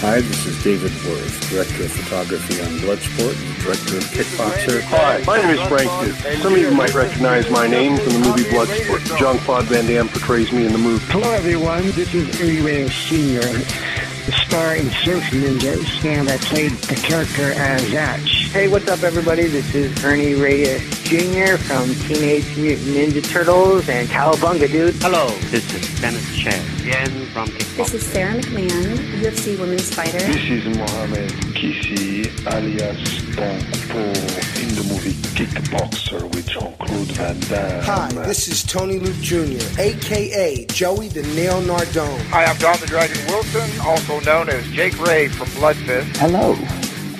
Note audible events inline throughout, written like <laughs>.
Hi, this is David Worth, Director of Photography on Bloodsport and Director of Kickboxer. Hi, my name is Frank Dux. Some of you might recognize my name from the movie Bloodsport. Jean-Claude Van Damme portrays me in the movie. Hello, everyone. This is Ernie Reyes Sr., the star in Surf Ninjas, and I played the character as Zatch. Hey, what's up, everybody? This is Ernie Reyes Jr. from Teenage Mutant Ninja Turtles and Cowabunga, dude. Hello, this is Dennis Chan, again from Kickboxer. This is Sarah McMann, UFC women's fighter. This is Mohamed Qissi, alias Tong Po, in the movie Kickboxer with Jean-Claude Van Damme. Hi, this is Tony Luke Jr., a.k.a. Joey the Nail Nardone. Hi, I'm Don the Dragon Wilson, also known as Jake Ray from Bloodfist. Hello,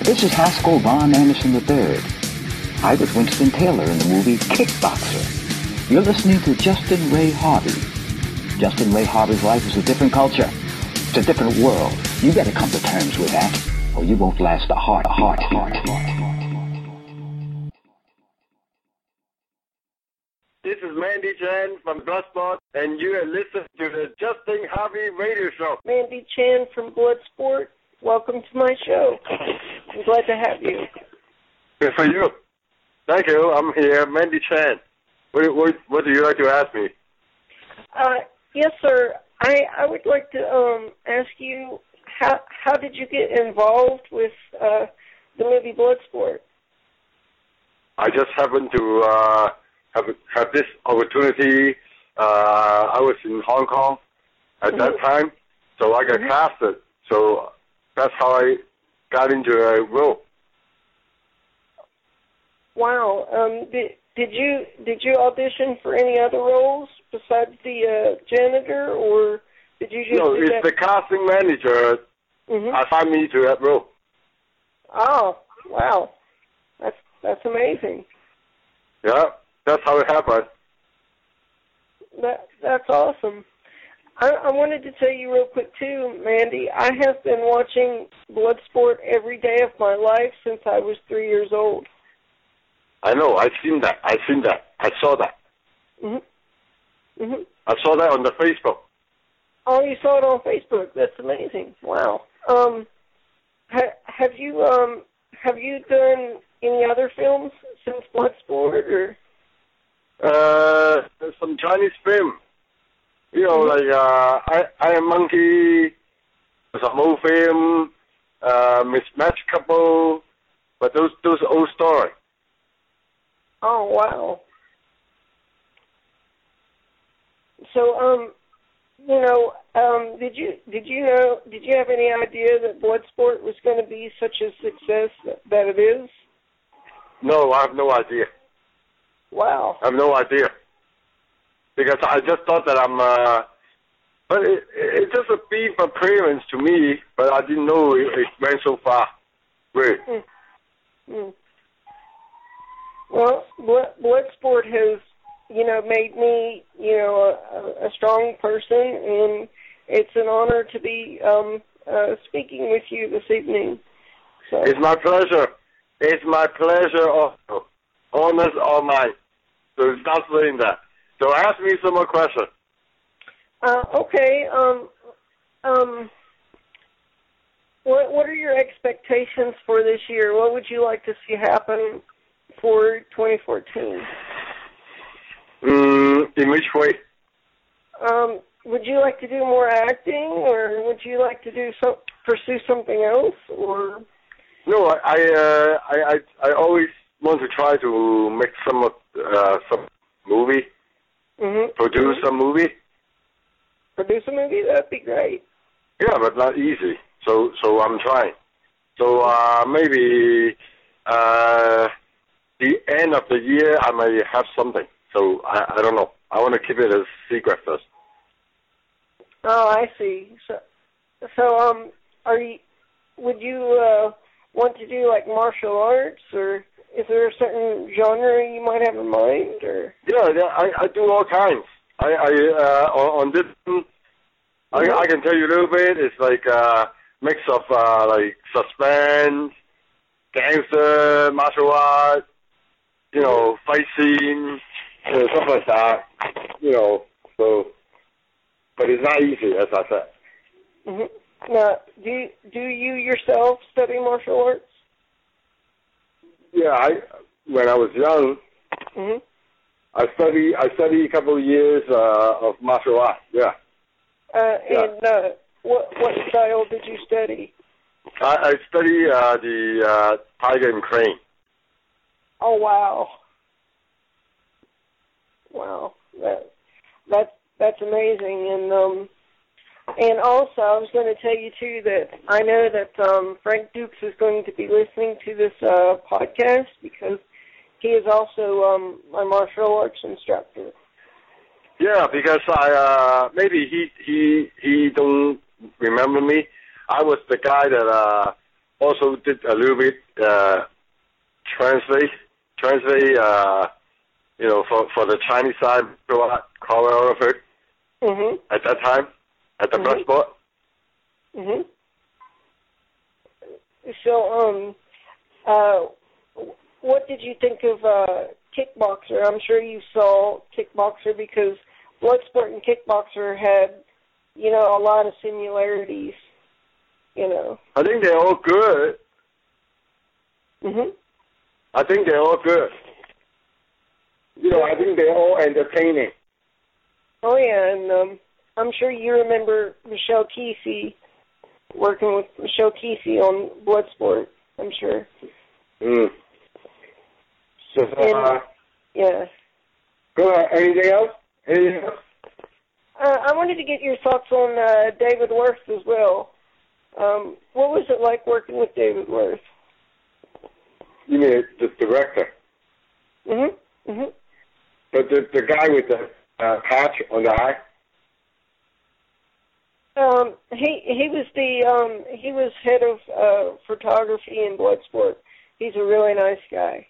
this is Haskell Vaughn Anderson III. I was Winston Taylor in the movie Kickboxer. You're listening to Justin Ray Harvey. Justin Ray Harvey's life is a different culture. It's a different world. You better come to terms with that, or you won't last a heart, a heart, heart, heart. This is Mandy Chan from Bloodsport, and you are listening to the Justin Harvey Radio Show. Mandy Chan from Bloodsport. Welcome to my show. I'm glad to have you. Good for you. Thank you. I'm here, Mandy Chan. What, what, what do you like to ask me? Uh, yes, sir. I, I would like to um, ask you how how did you get involved with uh, the movie Bloodsport? I just happened to uh, have have this opportunity. Uh, I was in Hong Kong at Mm-hmm. that time, so I got casted. So that's how I got into a role. Wow. Um, did did you did you audition for any other roles besides the uh, janitor, or did you just No, it's that? the casting manager Mhm. assigned me to that role. Oh, wow. That's that's amazing. Yeah, that's how it happened. That that's awesome. I, I wanted to tell you real quick too, Mandy. I have been watching Bloodsport every day of my life since I was three years old. I know. I've seen that. I've seen that. I saw that. Mhm. Mhm. I saw that on the Facebook. Oh, you saw it on Facebook. That's amazing. Wow. Um, ha, have you um have you done any other films since Bloodsport or? Uh, some Chinese film. You know, like uh, I I Am Monkey. Some old film. Uh, Mismatched Couple. But those those old story. Oh wow. So um, you know, um, did you did you know did you have any idea that Bloodsport was going to be such a success that, that it is? No, I have no idea. Wow. I have no idea. Because I just thought that I'm, uh, but it, it's just a brief appearance to me, but I didn't know it, it went so far. Really. Mm. Mm. Well, Bloodsport has, you know, made me, you know, a, a strong person, and it's an honor to be um, uh, speaking with you this evening. So, It's my pleasure. It's my pleasure also. Honors all mine. So stop saying that. So ask me some more questions. uh, okay, um, um, what what are your expectations for this year? What would you like to see happen for 2014? Mm, in which way? Um, would you like to do more acting, or would you like to do some pursue something else, or? No, I I, uh, I I I always want to try to make some uh, some movie, Mm-hmm. produce some movie. Produce a movie? That'd be great. Yeah, but not easy. So so I'm trying. So uh, maybe uh, the end of the year I may have something. So I, I don't know. I want to keep it a secret first. Oh, I see. So, so um, are you? Would you uh, want to do like martial arts, or is there a certain genre you might have in mind, or? Yeah, yeah I, I do all kinds. I, I uh, on, on this, I, I can tell you a little bit. It's like a mix of uh, like suspense, gangster, martial art, you know, fight scene, you know, stuff like that. You know, so, but it's not easy, as I said. hmm Now, do do you yourself study martial arts? Yeah, I when I was young, hmm I study I studied a couple of years uh, of martial arts. Yeah, Uh, Yeah. And uh, what what style did you study? I, I study uh, the uh, tiger and crane. Oh wow, wow, that that's that's amazing. And um, and also I was going to tell you too that I know that um Frank Dux is going to be listening to this uh podcast because he is also um my martial arts instructor. Yeah, because I uh, maybe he he he don't remember me. I was the guy that uh, also did a little bit uh, translate translate uh, you know for for the Chinese side choreographer Mhm. at that time at the Mhm. Bloodsport. Mhm. So um uh what did you think of uh Kickboxer? I'm sure you saw Kickboxer because Bloodsport and Kickboxer had, you know, a lot of similarities. You know. I think they're all good. Mhm. I think they're all good. You know, I think they're all entertaining. Oh yeah, and um I'm sure you remember Michel Qissi working with Michel Qissi on Bloodsport, I'm sure. Mm. So, uh, Yeah. go ahead. Anything else? Anything else? Uh, I wanted to get your thoughts on uh, David Worth as well. Um, what was it like working with David Worth? You mean the director? Mhm. Mhm. The the, the guy with the uh, patch on the eye? Um, he he was the um he was head of uh photography in Bloodsport. He's a really nice guy.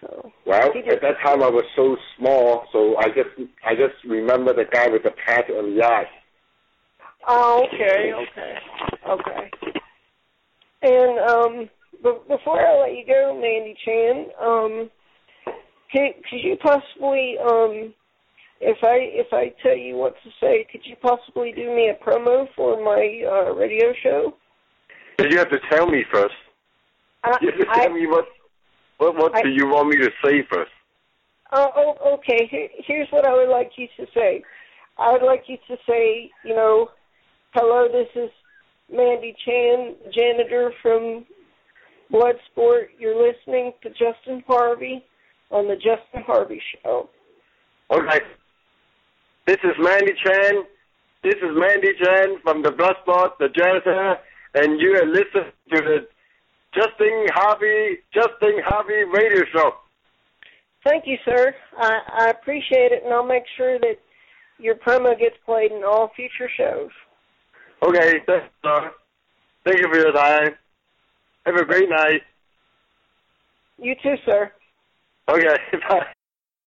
So Well, did- at that time I was so small, so I just I just remember the guy with the patch on the eye. Oh, okay, okay, okay. And um, but before I let you go, Mandy Chan, um, could could you possibly um, if I if I tell you what to say, could you possibly do me a promo for my uh, radio show? You have to tell me first. I, You have to I, tell me what what what I- do you want me to say first? Oh, oh, okay. Here, here's what I would like you to say. I would like you to say, you know, hello, this is Mandy Chan, janitor from Bloodsport. You're listening to Justin Harvey on the Justin Harvey Show. Okay. This is Mandy Chan. This is Mandy Chan from the Bloodsport, the janitor, and you are listening to the Justin Harvey Justin Harvey radio show. Thank you, sir. I, I appreciate it, and I'll make sure that your promo gets played in all future shows. Okay, thanks, sir. Thank you for your time. Have a great night. You too, sir. Okay, <laughs> bye.